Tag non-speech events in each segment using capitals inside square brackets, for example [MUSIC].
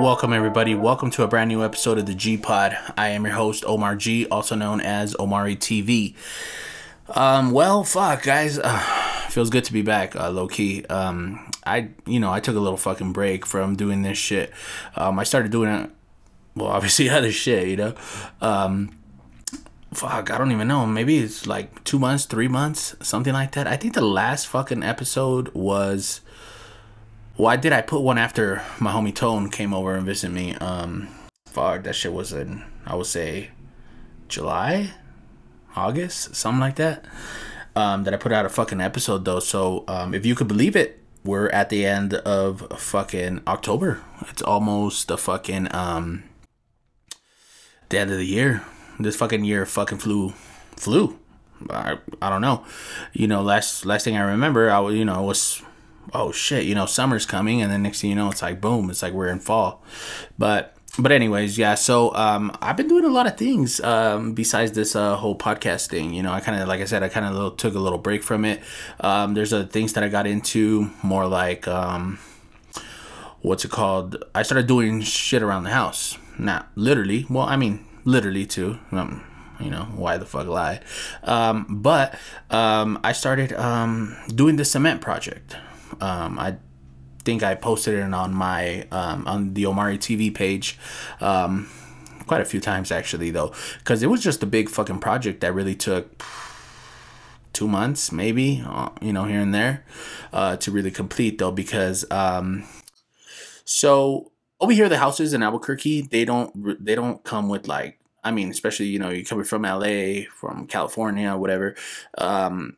Welcome, everybody. Welcome to a brand new episode of the G Pod. I am your host, Omar G, also known as Omari TV. Um, well, fuck, guys. Uh, feels good to be back, uh, low key. Um, I, you know, I took a little fucking break from doing this shit. Um, I started doing it, well, [LAUGHS] obviously, other shit, you know. Um, fuck, I don't even know. Maybe it's like two months, three months, something like that. I think the last fucking episode was why did I put one after my homie Tone came over and visited me? Um, fuck, that shit was in I would say July, August, something like that. Um, that I put out a fucking episode though. So um, if you could believe it, we're at the end of fucking October. It's almost the fucking um, the end of the year. This fucking year fucking flew, flew. I, I don't know. You know, last last thing I remember, I was you know was oh shit, you know, summer's coming, and then next thing you know, it's like boom, it's like we're in fall. But but anyways, yeah. So um, I've been doing a lot of things um, besides this uh, whole podcast thing. You know, I kind of like I said, I kind of took a little break from it. Um, there's other things that I got into more like um, what's it called? I started doing shit around the house. Not literally. Well, I mean literally too. Um, you know why the fuck lie um, but um, i started um, doing the cement project um, I think I posted it on my um, on the Omari TV page. Um, quite a few times actually though because it was just a big fucking project that really took two months maybe uh, you know here and there uh, to really complete though because um, so over here the houses in albuquerque they don't they don't come with like i mean especially you know you're coming from la from california whatever um,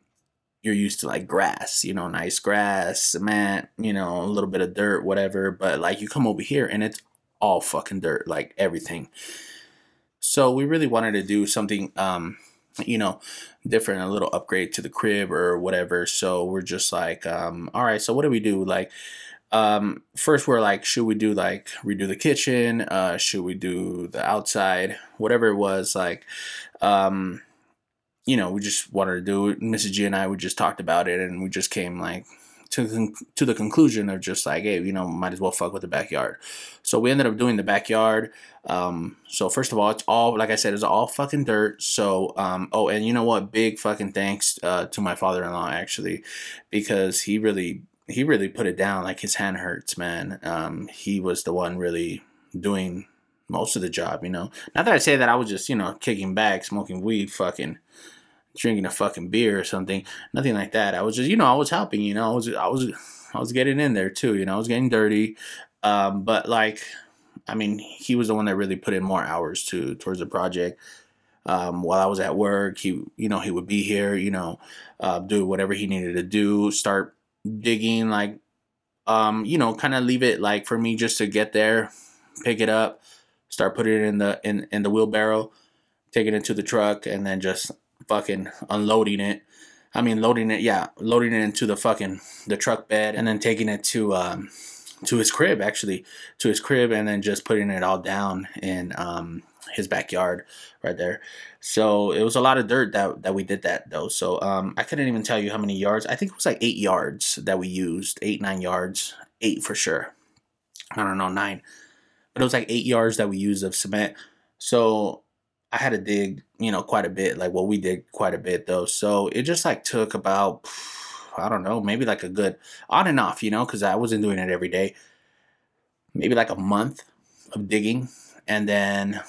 you're used to like grass, you know, nice grass, cement, you know, a little bit of dirt, whatever. But like you come over here and it's all fucking dirt, like everything. So we really wanted to do something, um, you know, different, a little upgrade to the crib or whatever. So we're just like, um, all right, so what do we do? Like, um, first we're like, should we do like redo the kitchen? Uh, should we do the outside? Whatever it was, like, um, you know, we just wanted to do it. Mrs. G and I, we just talked about it, and we just came like to to the conclusion of just like, hey, you know, might as well fuck with the backyard. So we ended up doing the backyard. Um, so first of all, it's all like I said, it's all fucking dirt. So um, oh, and you know what? Big fucking thanks uh, to my father-in-law actually, because he really he really put it down. Like his hand hurts, man. Um, he was the one really doing most of the job. You know, not that I say that I was just you know kicking back, smoking weed, fucking drinking a fucking beer or something. Nothing like that. I was just, you know, I was helping. You know, I was, I was, I was getting in there too. You know, I was getting dirty. Um, but like, I mean, he was the one that really put in more hours to towards the project. Um, while I was at work, he, you know, he would be here. You know, uh, do whatever he needed to do. Start digging, like, um, you know, kind of leave it like for me just to get there, pick it up, start putting it in the in in the wheelbarrow, taking it to the truck, and then just fucking unloading it. I mean, loading it, yeah, loading it into the fucking the truck bed, and then taking it to um to his crib, actually, to his crib, and then just putting it all down in um his backyard right there. So it was a lot of dirt that that we did that though. So um I couldn't even tell you how many yards. I think it was like eight yards that we used, eight nine yards, eight for sure. I don't know nine, but it was like eight yards that we used of cement. So I had to dig, you know, quite a bit. Like, well, we did quite a bit though. So it just like took about, [SIGHS] I don't know, maybe like a good on and off, you know, because I wasn't doing it every day. Maybe like a month of digging, and then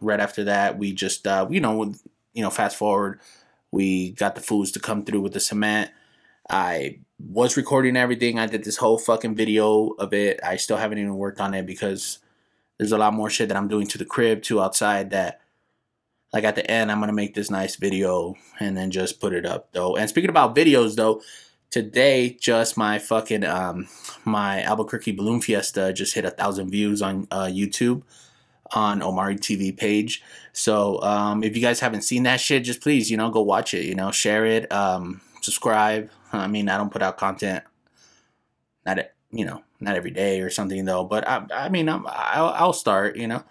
right after that, we just, uh, you know, you know, fast forward, we got the foods to come through with the cement. I was recording everything. I did this whole fucking video of it. I still haven't even worked on it because there's a lot more shit that I'm doing to the crib, to outside that like at the end i'm gonna make this nice video and then just put it up though. And speaking about videos though today just my fucking um my albuquerque balloon fiesta just hit a thousand views on uh, youtube on omari tv page. So um if you guys haven't seen that shit just please you know go watch it you know share it um subscribe. I mean i don't put out content not you know not every day or something though but i, I mean I'm, I'll, I'll start you know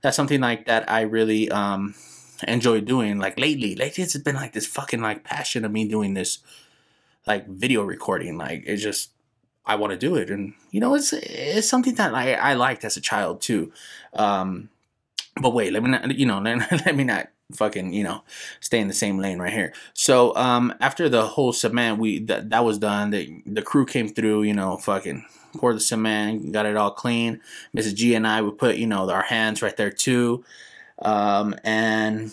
that's something like that i really um enjoy doing. Like lately, lately it's been like this fucking like passion of me doing this like video recording. Like it's just I want to do it, and you know, it's it's something that I I liked as a child too. Um, but wait, let me not, you know, let, [LAUGHS] let me not fucking you know stay in the same lane right here. So um after the whole cement we that that was done. The the crew came through you know fucking poured the cement got it all clean. Mrs g and i would put you know our hands right there too. Um and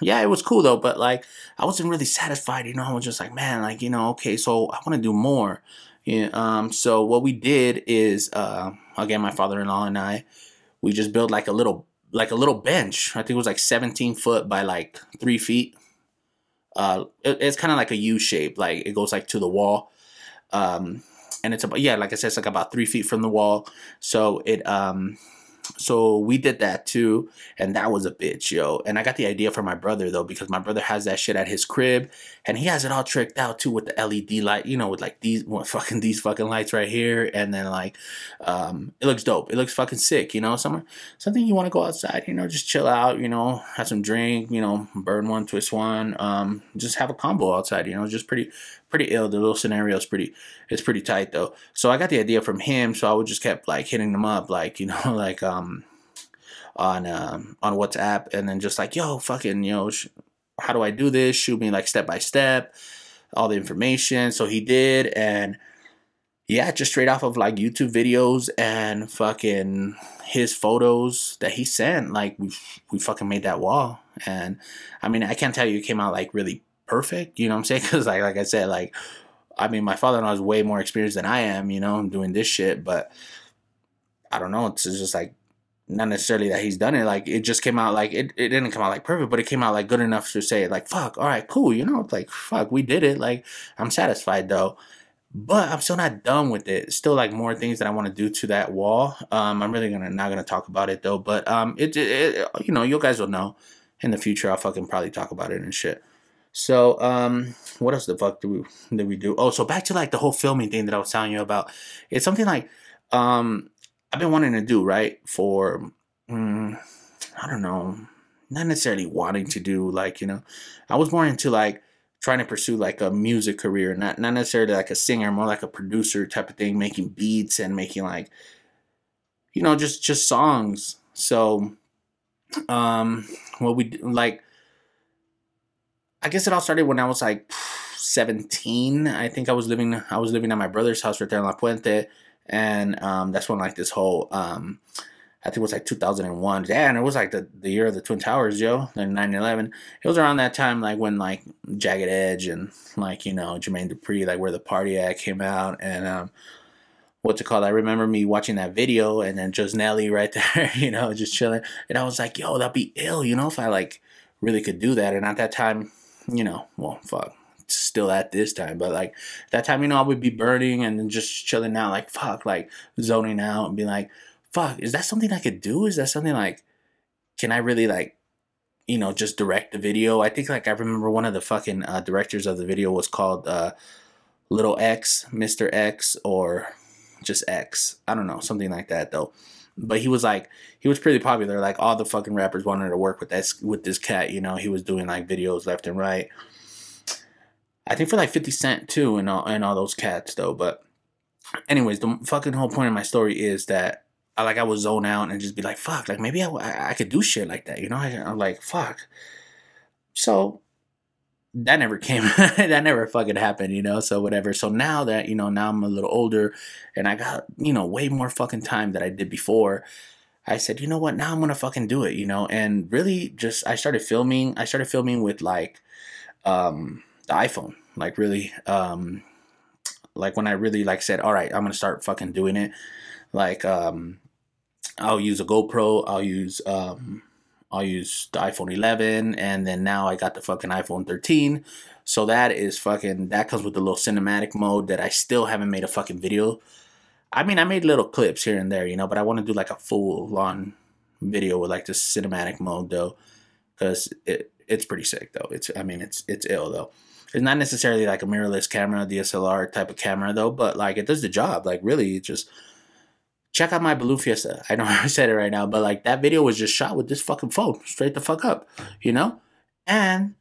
yeah it was cool though but like i wasn't really satisfied you know i was just like man like you know okay so i want to do more. Yeah um so what we did is uh again my father-in-law and i we just built like a little like a little bench. I think it was like 17 foot by like three feet. Uh, it, it's kind of like a U shape, like it goes like to the wall. Um, and it's about yeah, like I said, it's like about three feet from the wall. So it um so we did that too, and that was a bitch, yo. And I got the idea from my brother though, because my brother has that shit at his crib, and he has it all tricked out too with the LED light, you know, with like these [LAUGHS] fucking these fucking lights right here, and then like, um, it looks dope. It looks fucking sick, you know. Somewhere something you want to go outside, you know, just chill out, you know, have some drink, you know, burn one, twist one, um, just have a combo outside, you know, just pretty pretty ill. The little scenario is pretty it's pretty tight though. So I got the idea from him. So I would just kept like hitting them up, like you know, [LAUGHS] like um on um on WhatsApp, and then just like yo, fucking yo, sh- how do I do this? Shoot me like step by step, all the information. So he did, and yeah, just straight off of like YouTube videos and fucking his photos that he sent, like we we fucking made that wall. And I mean, I can't tell you it came out like really perfect. You know what I'm saying? [LAUGHS] Because like like I said, like I mean, my father-in-law is way more experienced than I am. You know, I'm doing this shit, but I don't know. It's just like not necessarily that he's done it. Like it just came out like it, it didn't come out like perfect, but it came out like good enough to say like fuck, all right, cool. You know, like fuck, we did it. Like I'm satisfied though. But I'm still not done with it. Still like more things that I want to do to that wall. Um, I'm really gonna not gonna talk about it though. But um, it, it, it you know you guys will know in the future. I'll fucking probably talk about it and shit. So, um, what else the fuck do we did we do? Oh, so back to like the whole filming thing that I was telling you about. It's something like, um, I've been wanting to do right for, um, I don't know, not necessarily wanting to do like you know, I was more into like trying to pursue like a music career, not not necessarily like a singer, more like a producer type of thing, making beats and making like, you know, just just songs. So, um, what we like I guess it all started when I was like 17. I think I was living I was living at my brother's house right there in La Puente, and um, that's when like this whole um, I think it was like 2001. Yeah, and it was like the, the year of the Twin Towers, yo, like 9/11. It was around that time, like when like Jagged Edge and like you know Jermaine Dupri, like where the Party At came out, and um, what's it called? I remember me watching that video, and then just Nelly right [LAUGHS] there, you know, just chilling, and I was like, yo, that'd be ill, you know, if I like really could do that. And at that time, you know, well, fuck, still at this time, but like that time, you know, I would be burning and then just chilling out, like fuck, like zoning out and be like, fuck, is that something I could do? Is that something like, can I really like, you know, just direct the video? I think like I remember one of the fucking uh, directors of the video was called uh, Little X, Mister X, or just X. I don't know, something like that though but he was like he was pretty popular. Like all the fucking rappers wanted to work with this with this cat. You know, he was doing like videos left and right. I think for like Fifty Cent too, and all and all those cats though. But anyways, the fucking whole point of my story is that I like I would zone out and just be like, fuck, like maybe I, I, I could do shit like that. You know, I, I'm like, fuck. So that never came [LAUGHS] that never fucking happened you know so whatever. So now that you know now i'm a little older and i got you know way more fucking time that i did before i said you know what? Now i'm gonna fucking do it you know and really just i started filming i started filming with like um the iphone like really um like when i really like said all right i'm gonna start fucking doing it like um i'll use a gopro i'll use um I'll use the iPhone 11, and then now I got the fucking iPhone 13. So that is fucking that comes with the little cinematic mode that I still haven't made a fucking video. I mean, I made little clips here and there, you know, but I want to do like a full on video with like the cinematic mode though, because it it's pretty sick though. It's I mean it's it's ill though. It's not necessarily like a mirrorless camera, DSLR type of camera though, but like it does the job. Like really, it just check out my Balloon Fiesta. I know [LAUGHS] I said it right now, but like that video was just shot with this fucking phone, straight the fuck up, you know? And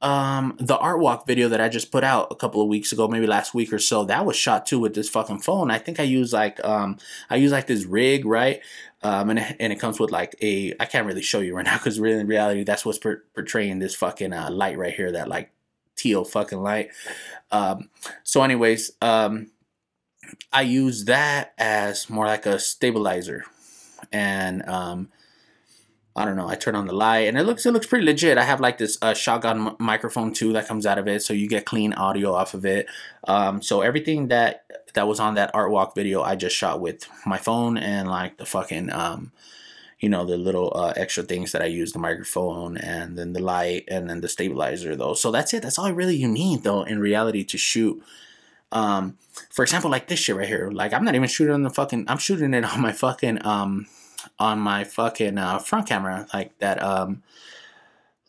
um the art walk video that I just put out a couple of weeks ago, maybe last week or so, that was shot too with this fucking phone. I think I use like um I use like this rig, right? Um and it, [LAUGHS] and it comes with like a I can't really show you right now because really in reality that's what's per- portraying this fucking uh, light right here, that like teal fucking light. Um so anyways, um I use that as more like a stabilizer and um I don't know. I turn on the light, and it looks it looks pretty legit. I have like this uh, shotgun m- microphone too that comes out of it, so you get clean audio off of it. Um, so everything that that was on that art walk video, I just shot with my phone and like the fucking um, you know, the little uh, extra things that I use, the microphone and then the light and then the stabilizer though. So that's it. That's all I really you need though in reality to shoot. Um, for example, like this shit right here. Like I'm not even shooting on the fucking. I'm shooting it [LAUGHS] on my fucking um on my fucking uh, front camera, like that, um,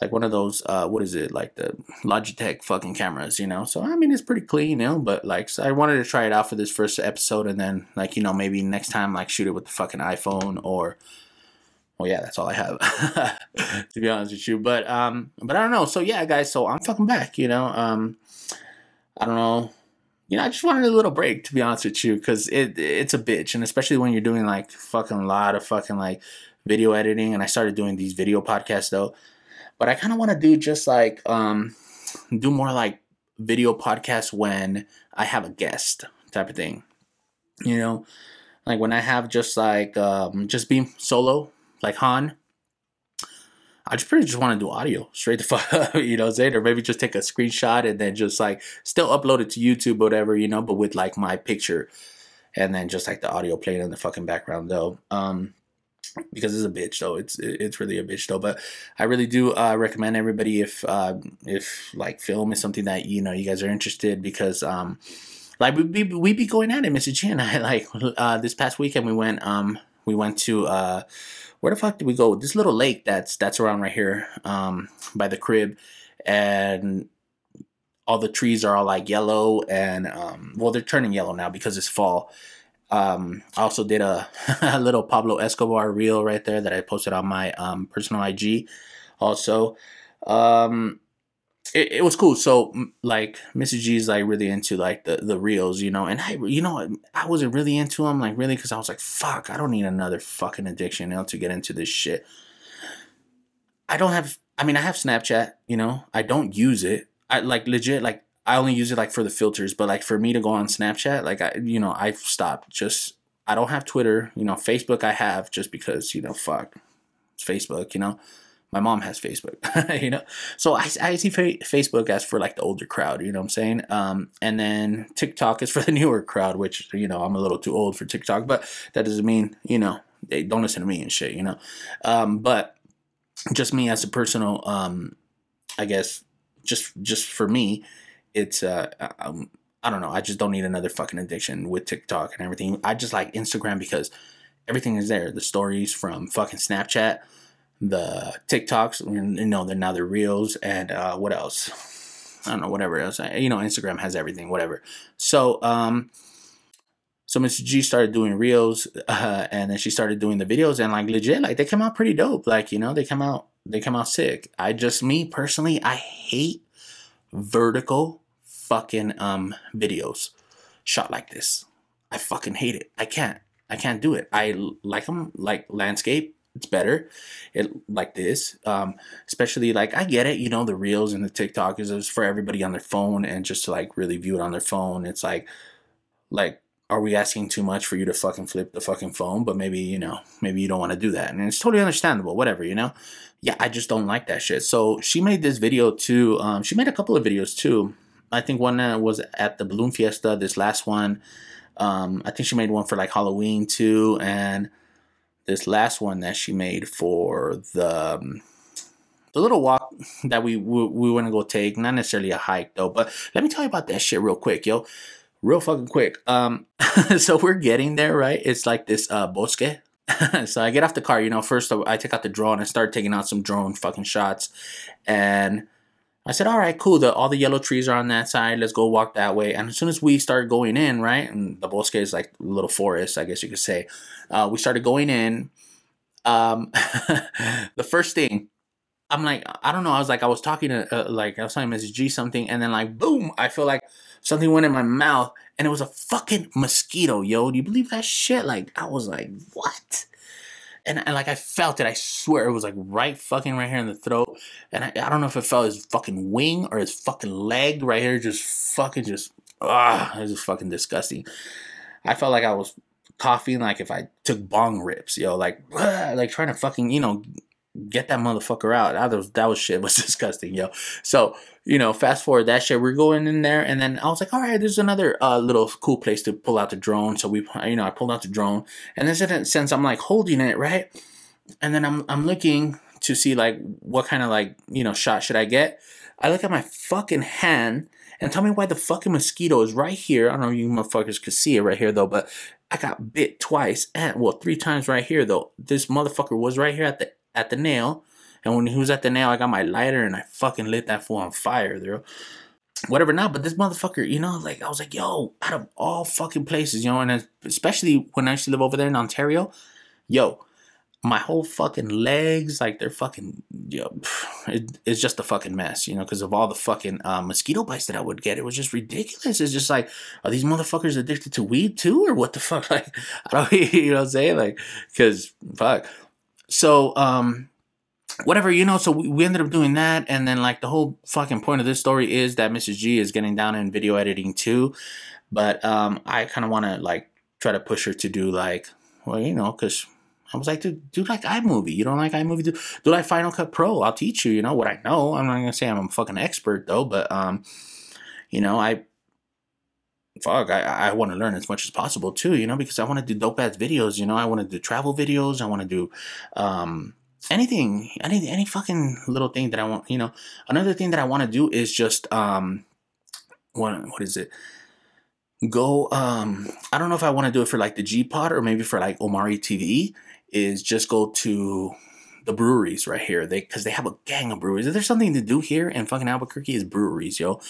like one of those, uh, what is it, like the Logitech fucking cameras, you know. So I mean, it's pretty clean, you know. But like, so I wanted to try it out for this first episode, and then like, you know, maybe next time, like, shoot it with the fucking iPhone or. Well, yeah, that's all I have, [LAUGHS] to be honest with you. But um, but I don't know. So yeah, guys. So I'm fucking back. You know. Um, I don't know you know, I just wanted a little break to be honest with you, because it it's a bitch, and especially when you're doing like fucking a lot of fucking like video editing, and I started doing these video podcasts though, but I kind of want to do just like um do more like video podcasts when I have a guest type of thing, you know, like when I have just like um just being solo like Han I just pretty just want to do audio straight the [LAUGHS] fuck, you know, saying, or maybe just take a screenshot and then just like still upload it to YouTube, whatever, you know, but with like my picture, and then just like the audio playing in the fucking background though. Um, because it's a bitch though. It's it's really a bitch though. But I really do uh, recommend everybody if uh, if like film is something that you know you guys are interested because um like we be we be going at it, Mr. And [LAUGHS] I like uh, this past weekend we went um we went to uh where the fuck did we go? This little lake that's that's around right here um, by the crib, and all the trees are all like yellow and um, well they're turning yellow now because it's fall. Um, I also did a, [LAUGHS] a, little Pablo Escobar reel right there that I posted on my um, personal IG. Also, um, it, it was cool. So like Mrs. G is like really into like the the reels, you know, and I you know I wasn't really into them like really because I was like fuck I don't need another fucking addiction you know to get into this shit. I don't have. I mean I have Snapchat, you know. I don't use it. I like legit like I only use it like for the filters, but like for me to go on Snapchat, like I you know I've stopped. Just I don't have Twitter, you know. Facebook I have just because you know fuck it's Facebook, you know my mom has Facebook, [LAUGHS] you know. So I, I see fa- Facebook as for like the older crowd, you know what I'm saying? Um, and then TikTok is for the [LAUGHS] newer crowd, which you know I'm a little too old for TikTok, but that doesn't mean you know they don't listen to me and shit, you know. Um, but just me as a personal, um, I guess, just just for me, it's uh, um, I don't know. I just don't need another fucking addiction with TikTok and everything. I just like Instagram because everything is there. The stories from fucking Snapchat the TikToks, you know, they're now they're reels and uh, what else? I don't know, whatever else. You know, Instagram has everything, whatever. So, um, so Mr. G started doing reels, [LAUGHS] uh, and then she started doing the videos, and like legit, like they come out pretty dope. Like you know, they come out, they come out sick. I just me personally, I hate vertical fucking um videos shot like this. I fucking hate it. I can't. I can't do it. I like them like landscape it's better it like this um especially like i get it you know the reels and the tiktok is for everybody on their phone and just to like really view it on their phone it's like like are we asking too much for you to fucking flip the fucking phone? But maybe you know maybe you don't want to do that and it's totally understandable whatever you know? Yeah i just don't like that shit. So she made this video too um she made a couple of videos too. I think one uh, was at the balloon fiesta this last one. Um i think she made one for like halloween too and this last one that she made for the um, the little walk that we we, we want to go take. Not necessarily a hike though, but let me tell you about that shit real quick, yo. Real fucking quick. Um, [LAUGHS] so we're getting there, right? It's like this uh bosque. [LAUGHS] so I get off the car, you know. First, I take out the drone and start taking out some drone fucking shots, and I said, all right, cool. The, all the yellow trees are on that side. Let's go walk that way. And as soon as we started going in, right, and the bosque is like a little forest, I guess you could say. Uh, we started going in. Um, [LAUGHS] the first thing, I'm like, I don't know. I was like, I was talking to, uh, like, I was telling Mrs. G something, and then, like, boom, I feel like something went in my mouth, and it was a fucking mosquito, yo. Do you believe that shit? Like, I was like, what? And, like, I felt it. I swear it was like right fucking right here in the throat. And I, I don't know if it felt his fucking wing or his fucking leg right here, just fucking just, ah, it was just fucking disgusting. I felt like I was coughing like if I took bong rips, yo, like, like trying to fucking, you know, get that motherfucker out. That was that was shit was [LAUGHS] disgusting, yo. So you know, fast forward that shit, we're going in there, and then I was like, all right, there's another uh, little cool place to pull out the drone. So we, you know, I pulled out the drone, and then since I'm like holding it right, and then I'm I'm looking to see like what kind of like you know shot should I get. I look at my fucking hand and tell me why the fucking mosquito is right here. I don't know if you motherfuckers could see it right here though, but I got bit twice and well three times right here though. This motherfucker was right here at the at the nail. And when he was at the nail, I got my lighter and I fucking lit that fool on fire, bro. Whatever now, but this motherfucker, you know, like I was like, yo, out of all fucking places, you know, and especially when I used to live over there in Ontario, yo, my whole fucking legs, like they're fucking, yo, [SIGHS] it, it's just a fucking mess, you know, because of all the fucking uh, mosquito bites that I would get. It was just ridiculous. It's just like, are these motherfuckers addicted to weed too, or what the [LAUGHS] fuck? Like, I don't, [LAUGHS] you know what I'm saying? Like, because fuck. So, um, whatever, you know, so we, we ended up doing that. And then, like, the whole fucking point of this story is that Mrs. G is getting down in video editing too. But, um, I kind of want to, like, try to push her to do, like, well, you know, because I was like, dude, do like iMovie. You don't like iMovie? Do, do like Final Cut Pro. I'll teach you, you know, what I know. I'm not going to say I'm a fucking expert, though, but, um, you know, I fuck, I, I want to learn as much as possible too, you know, because I want to do dope ass videos, you know, I want to do travel videos, I want to do um, anything, any any fucking little thing that I want, you know. Another thing that I want to do is just um, what what is it? Go um, I don't know if I want to do it for like the G Pod or maybe for like Omari TV. Is just go to the breweries right here. They because they have a gang of breweries. If there's something to do here in fucking Albuquerque is breweries, yo.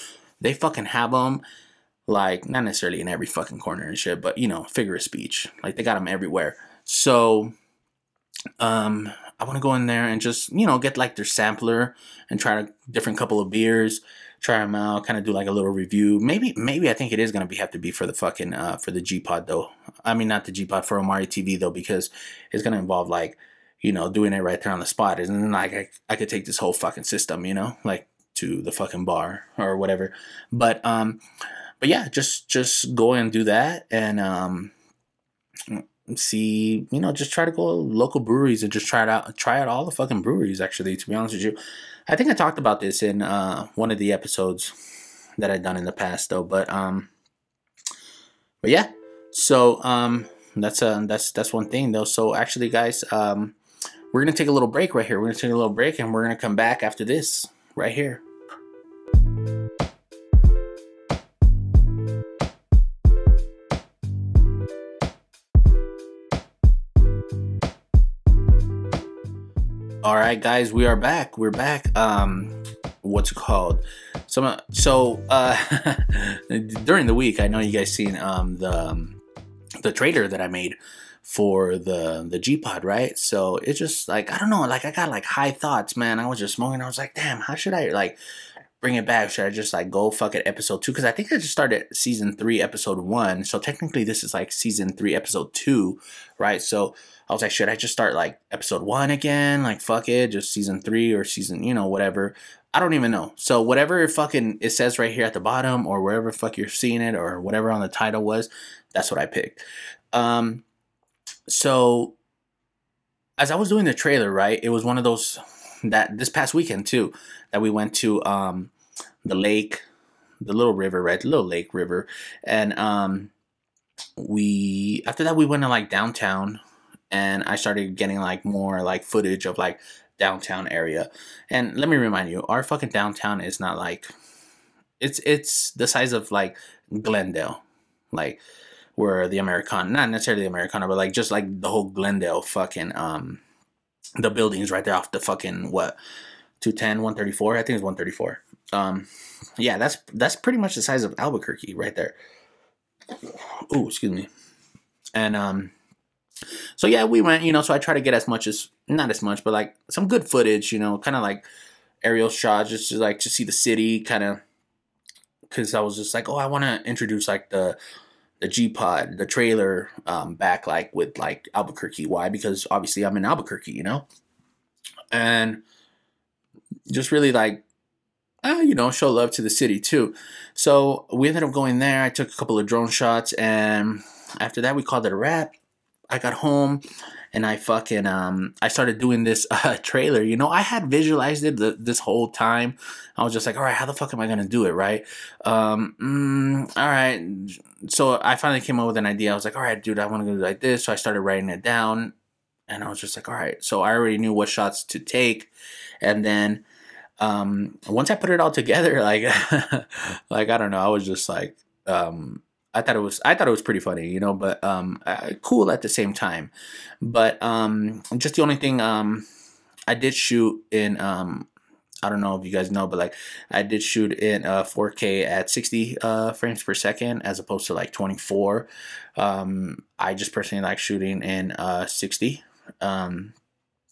They fucking have them like not necessarily in every fucking corner and shit, but you know, figure of speech. Like they got them everywhere. So, um, I want to go in there and just you know get like their sampler and try a different couple of beers, try them out, kind of do like a little review. Maybe maybe I think it is gonna be have to be for the fucking uh for the G Pod though. I mean not the G Pod for Omari TV though because it's gonna involve like you know doing it right there on the spot. And then like I, I could take this whole fucking system, you know, like to the fucking bar or whatever. But um but yeah, just just go and do that and um, see, you know, just try to go local breweries and just try it out, try out all the fucking breweries. Actually, to be honest with you, I think I talked about this in uh, one of the episodes that I'd done in the past, though. But um, but yeah, so um, that's uh that's that's one thing though. So actually, guys, um, we're gonna take a little break right here. We're gonna take a little break, and we're gonna come back after this right here. All right, guys, we are back. We're back. Um, what's it called? So, so uh, [LAUGHS] during the week, I know you guys seen um the um, the trailer that I made for the the G Pod, right? So it's just like I don't know, like I got like high thoughts, man. I was just smoking. I was like, damn, how should I like bring it back? Should I just like go fuck it episode two? Because I think I just started season three, episode one. So technically, this is like season three, episode two, right? So I was like, should I just start like episode one again? Like, fuck it, just season three or season, you know, whatever. I don't even know. So whatever fucking it says right here at the bottom, or wherever fuck you're seeing it, or whatever on the title was, that's what I picked. Um, so as I was doing the trailer, right, it was one of those that this past weekend too that we went to um the lake, the little river, right, the little lake river, and um we after that we went to like downtown and I started getting like more like footage of like downtown area. And let me remind you, our fucking downtown is not like it's it's the size of like Glendale, like where the Americana, not necessarily the Americana, but like just like the whole Glendale fucking um the buildings right there off the fucking what 210 134 i think it's 134 um yeah that's that's pretty much the size of albuquerque right there. Oh excuse me. And um So yeah, we went, you know, so I try to get as much as not as much, but like some good footage, you know, kind of like aerial shots just to like to see the city kind of cuz I was just like, "Oh, I want to introduce like the the G Pod, the trailer um back like with like Albuquerque. Why? Because obviously I'm in Albuquerque, you know? And just really like uh, you know, show love to the city too. So we ended up going there. I took a couple of drone shots, and after that, we called it a wrap. I got home and I fucking um I started doing this [LAUGHS] uh, trailer. You know, I had visualized it the, this whole time. I was just like, all right, how the fuck am I gonna do it, right? Um, mm, all right. So I finally came up with an idea. I was like, all right, dude, I want to go like this. So I started writing it down, and I was just like, all right. So I already knew what shots to take, and then um once I put it all together, [LAUGHS] like like I don't know, I was just like um I thought it was I thought it was pretty funny, you know, but um, uh, cool at the same time. But um, just the only thing um, I did shoot in um, I don't know if you guys know, but like I did shoot in uh, 4K at 60 uh, frames per second as opposed to like 24. Um, I just personally like shooting in uh, 60. Um,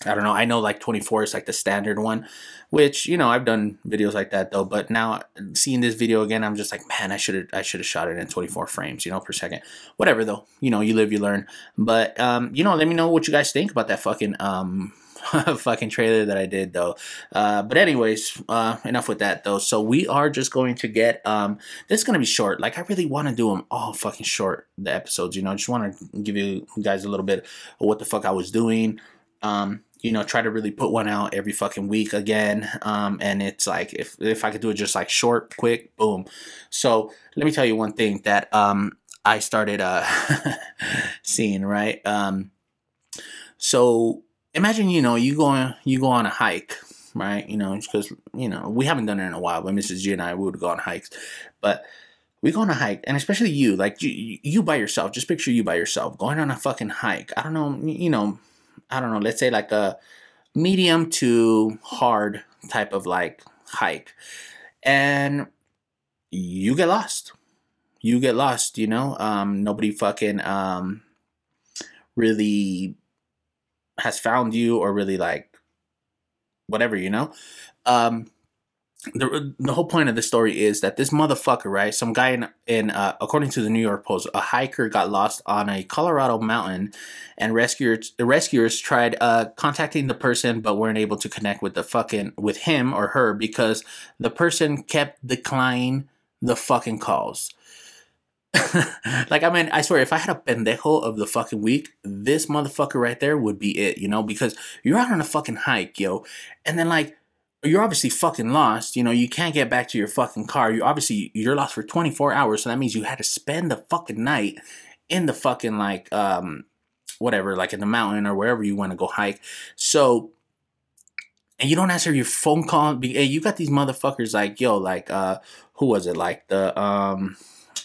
I don't know. I know like 24 is like the standard one, which you know I've done videos like that though. But now seeing this video again, I'm just like, man, I should have I should have shot it in 24 frames, you know, per second. Whatever though, you know, you live, you learn. But um, you know, let me know what you guys think about that fucking um [LAUGHS] fucking trailer that I did though. Uh, but anyways, uh, enough with that though. So we are just going to get um, this is gonna be short. Like I really want to do them all fucking short. The episodes, you know, I just want to give you guys a little bit of what the fuck I was doing. Um, you know, try to really put one out every fucking week again. Um, and it's like if if I could do it just like short, quick, boom. So let me tell you one thing that um I started uh [LAUGHS] seeing, right? Um so imagine, you know, you go on you go on a hike, right? You know, because you know, we haven't done it in a while, but Mrs. G and I we would go on hikes. But we go on a hike, and especially you, like you, you by yourself. Just picture you by yourself going on a fucking hike. I don't know, you know, I don't know, let's say like a medium to hard type of like hike. And you get lost. You get lost, you know? Um, nobody fucking um, really has found you or really like whatever, you know? Um, the the whole point of the story is that this motherfucker, right? Some guy in in uh, according to the New York Post, a hiker got lost on a Colorado mountain, and rescuers the rescuers tried uh, contacting the person but weren't able to connect with the fucking with him or her because the person kept declining the fucking calls. [LAUGHS] like I mean, I swear, if I had a pendejo of the fucking week, this motherfucker right there would be it, you know, because you're out on a fucking hike, yo, and then like you're obviously fucking lost. You know, you can't get back to your fucking car. You obviously you're lost for 24 hours, so that means you had to spend the fucking night in the fucking like um whatever, like in the mountain or wherever you want to go hike. So and you don't answer your phone call. Hey, you got these motherfuckers like yo, like uh, who was it? Like the um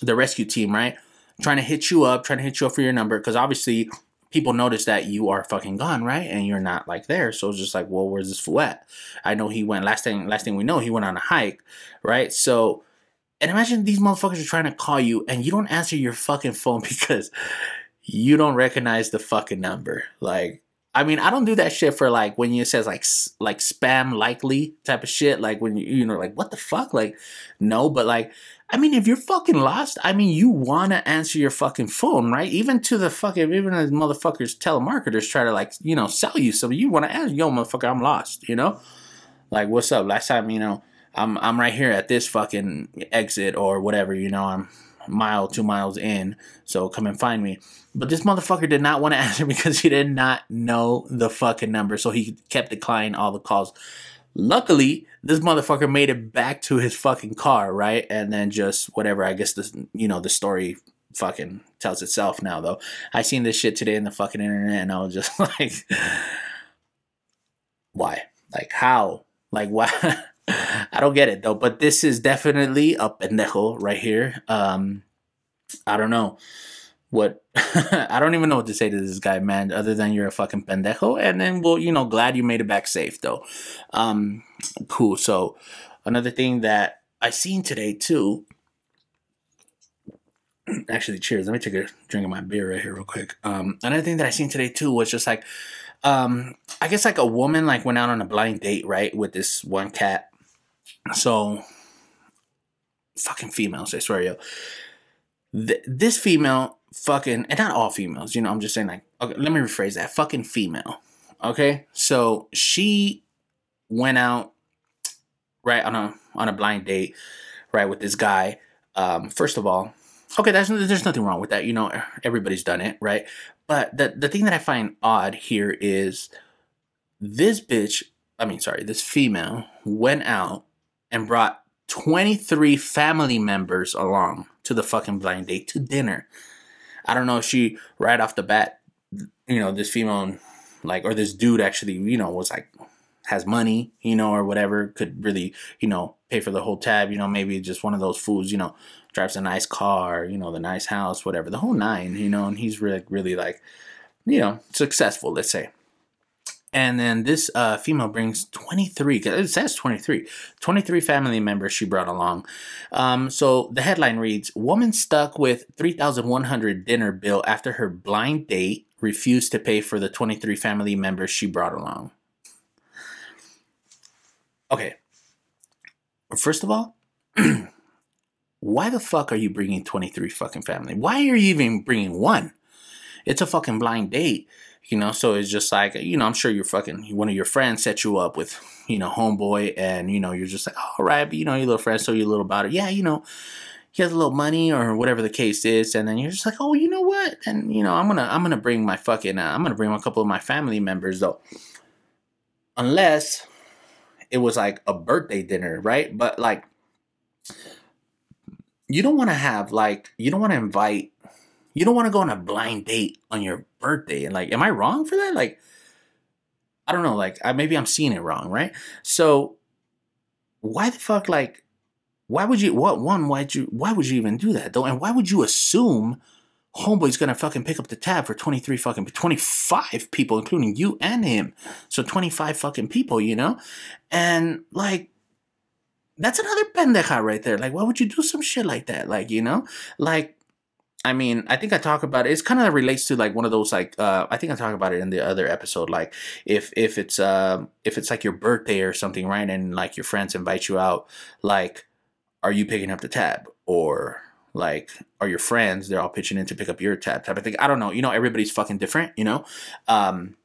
the rescue team, right? Trying to hit you up, trying to hit you up for your number because obviously people notice that you are fucking gone, right? And you're not like there. So it's just like, well, where's this fool at? I know he went last thing last thing we know, he went on a hike, right? So and imagine these motherfuckers are trying to call you and you don't answer your fucking phone [LAUGHS] because you don't recognize the fucking number. Like I mean, I don't do that shit for like when you says like like spam likely type of shit. Like when you you know like what the fuck like no, but like I mean, if you're fucking lost, I mean, you want to answer your fucking phone, right? Even to the fucking, even as motherfuckers, telemarketers try to like, you know, sell you something. You want to ask, yo, motherfucker, I'm lost, you know? Like, what's up? Last time, you know, I'm I'm right here at this fucking exit or whatever, you know, I'm mile, two miles in, so come and find me. But this motherfucker did not want to [LAUGHS] answer because he did not know the fucking number, so he kept declining all the calls. Luckily, this motherfucker made it back to his fucking car, right? And then just whatever, I guess this you know, the story fucking tells itself now though. I seen this shit today in the fucking internet and I was just [LAUGHS] like why? Like how? Like why? [LAUGHS] I don't get it though, but this is definitely a pendejo right here. Um I don't know what [LAUGHS] I don't even know what to say to this guy, man, other than you're a fucking pendejo. And then, well, you know, glad you made it back safe, though. Um, cool. So, another thing that I seen today too. [CLEARS THROAT] actually, cheers. Let me take a drink of my beer right here, real quick. Um, another thing that I seen today too was just like, um, I guess like a woman like went out on a blind date, right, with this one cat. So, fucking females, I swear, yo. Th- this female, fucking, and not all females, you know. I'm just saying, like, okay, let me rephrase that. Fucking female, okay. So she went out right on a on a blind date, right, with this guy. Um, first of all, okay, there's there's nothing wrong with that. You know, everybody's done it, right? But the the thing that I find odd here is this bitch. I mean, sorry, this female went out and brought 23 family members along to the fucking blind date to dinner. I don't know if she right off the bat, you know, this female like or this dude actually, you know, was like has money, you know, or whatever, could really, you know, pay for the whole tab, you know, maybe just one of those fools, you know, drives a nice car, you know, the nice house, whatever, the whole nine, you know, and he's really, really like, you know, successful, let's say. And then this uh, female brings 23, it says 23, 23 family members she brought along. Um, so the headline reads Woman stuck with 3,100 dinner bill after her blind date refused to pay for the 23 family members she brought along. Okay. First of all, [CLEARS THROAT] why the fuck are you bringing 23 fucking family? Why are you even bringing one? It's a fucking blind date, you know? So it's just like, you know, I'm sure you're fucking, one of your friends set you up with, you know, homeboy, and, you know, you're just like, all right, but, you know, your little friend, so you a little about it. Yeah, you know, he has a little money or whatever the case is and then you're just like oh you know what and you know i'm gonna i'm gonna bring my fucking uh, i'm gonna bring a couple of my family members though unless it was like a birthday dinner, right? But like you don't want to have like you don't want to invite you don't want to go on a blind date on your birthday and like am I wrong for that? Like I don't know, like I, maybe I'm seeing it wrong, right? So why the fuck like why would you what one why'd you why would you even do that though? And why would you assume homeboy's gonna fucking pick up the tab for 23 fucking 25 people including you and him. So 25 fucking people you know? And like that's another pendeja right there. Like why would you do some shit like that? Like you know? Like I mean, I think I talk about it. It's kind of relates to like one of those like uh, I think I talk about it in the other episode. Like if if it's um if it's like your birthday or something, right? And like your friends invite you out, like are you picking up the tab or like are your friends they're all pitching in to pick up your tab type of thing i don't know you know everybody's fucking different you know um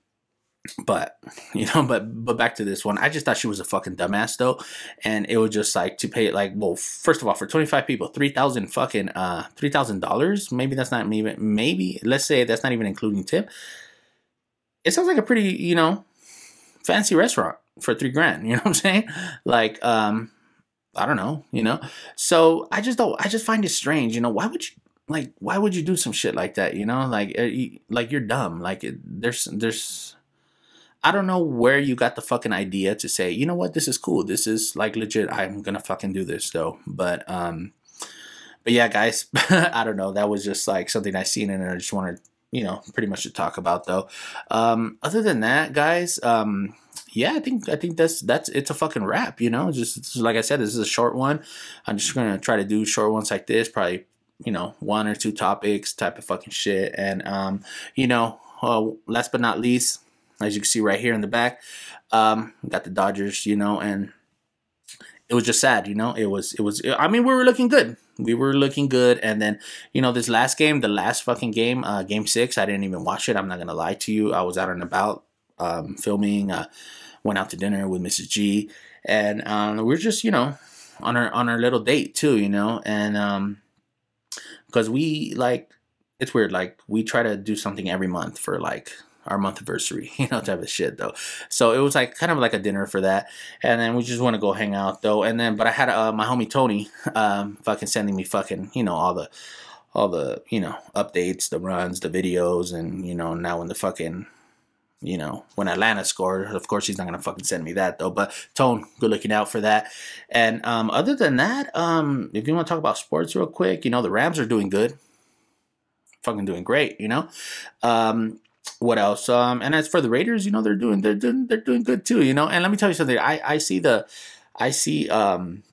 but [LAUGHS] you know but but back to this one i just thought she was a fucking dumbass though and it was just like to pay like well first of all for 25 people 3000 fucking uh $3000 maybe that's not even maybe let's say that's not even including tip it sounds like a pretty you know fancy restaurant for three grand [LAUGHS] you know what i'm saying like um I don't know, you know. So I just don't. I just find it strange, you know. Why would you like? Why would you do some shit like that? You know, like eh, like you're dumb. Like there's there's. I don't know where you got the fucking idea to say, you know what, this is cool. This is like legit. I'm gonna fucking do this though. But um, but yeah, guys, [LAUGHS] I don't know. That was just like something I seen and I just wanted, you know, pretty much to talk about though. Um, other than that, guys, um, yeah, I think I think that's that's it's a fucking wrap. You know, just, like I said, this is a short one. I'm just gonna try to do short ones like this, probably you know one or two topics type of fucking shit. And um, you know, uh, last but not least, as you can see right here in the back, um, got the Dodgers. You know, and it was just sad. You know, it was it was. I mean, we were looking good. We were looking good, and then you know this last game, the last fucking game, uh, game six. I didn't even watch it. I'm not gonna lie to you. I was out and about um, filming. Uh, went out to dinner with Mrs. G, and um, we are just you know on our on our little date too, you know, and um, because we like it's weird, like we try to do something every month for like our month anniversary, [LAUGHS] you know, type of shit though. So it was like kind of like a dinner for that, and then we just want to go hang out though. And then, but I had uh, my homie Tony, um, fucking sending me fucking, you know, all the, all the, you know, updates, the runs, the videos, and you know, now when the fucking you know, when Atlanta scored. Of course, he's not gonna fucking send me that though. But Tone, good looking out for that. And um, other than that, um, if you want to talk about sports real quick, you know, the Rams are doing good, fucking doing great. You know, um, what else? Um, and as for the Raiders, you know, they're doing they're doing they're doing good too. You know, and let me tell you something. I I see the, I see um.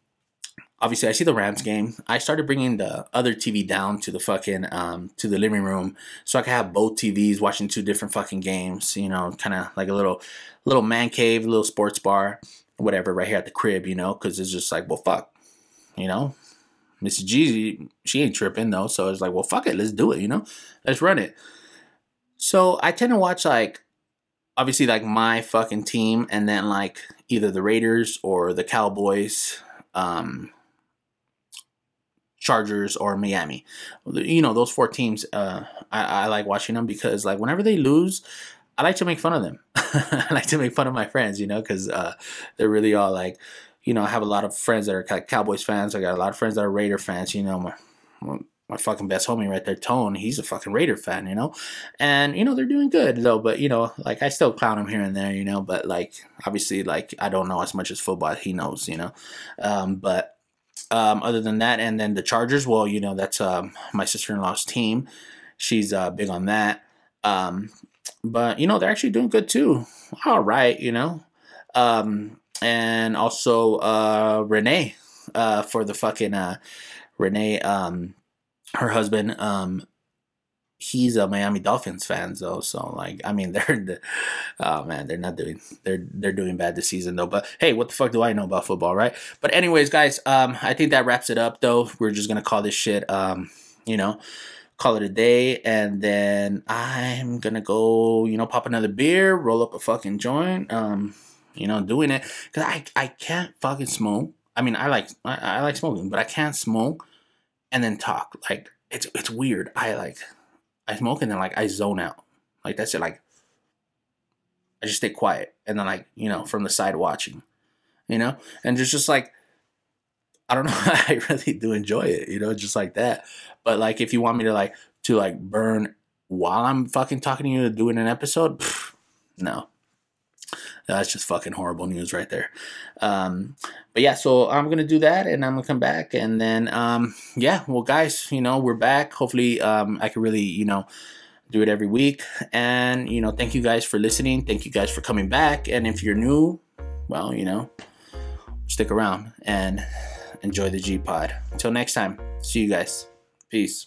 obviously I see the Rams game. I started bringing the other TV down to the fucking um to the living room so I could have both TVs watching two different fucking games. You know, kind of like a little little man cave, little sports bar, whatever, right here at the crib. You know, because it's just like, well, fuck, you know. Mrs. G, she ain't tripping though, so it's like, well, fuck it, let's do it. You know, let's run it. So I tend to watch like obviously like my fucking team and then like either the Raiders or the Cowboys, um, Chargers or Miami. You know, those four teams, uh, I, I like watching them because like whenever they lose, I like to make fun of them. [LAUGHS] I like to make fun of my friends, you know, because uh, they're really all like, you know, I have a lot of friends that are Cowboys fans. I got a lot of friends that are Raider fans. You know, my, my fucking best homie right there, Tone, he's a fucking Raider fan, you know? And, you know, they're doing good though, but, you know, like I still clown him here and there, you know, but like, obviously, like, I don't know as much as football he knows, you know? Um, but, um, other than that, and then the Chargers, well, you know, that's, um, my sister-in-law's team. She's, uh, big on that. Um, but, you know, they're actually doing good too. All right, you know? Um, and also, uh, Renee, uh, for the fucking, uh, Renee, um, her husband, um, he's a Miami Dolphins fan though. So like, I mean, [LAUGHS] they're, the, oh man, they're not doing, they're they're doing bad this season though. But hey, what the fuck do I know about football, right? But anyways, guys, um, I think that wraps it up though. We're just gonna call this shit, um, you know, call it a day, and then I'm gonna go, you know, pop another beer, roll up a fucking joint, um, you know, doing it because I I can't fucking smoke. I mean, I like I, I like smoking, but I can't smoke and then talk. Like it's it's weird. I like I smoke and then like I zone out. Like that's it. Like I just stay quiet and then like you know from the side watching, you know, and just just like I don't know. [LAUGHS] I really do enjoy it, you know, just like that. But like if you want me to like to like burn while I'm fucking talking to you doing an episode, pff, no, that's just fucking horrible news right there. Um, but yeah, so I'm gonna do that, and I'm gonna come back, and then um, yeah, well, guys, you know, we're back. Hopefully, um, I can really, you know, do it every week, and you know, thank you guys for listening. Thank you guys for coming back, and if you're new, well, you know, stick around and enjoy the G Pod. Until next time, see you guys. Peace.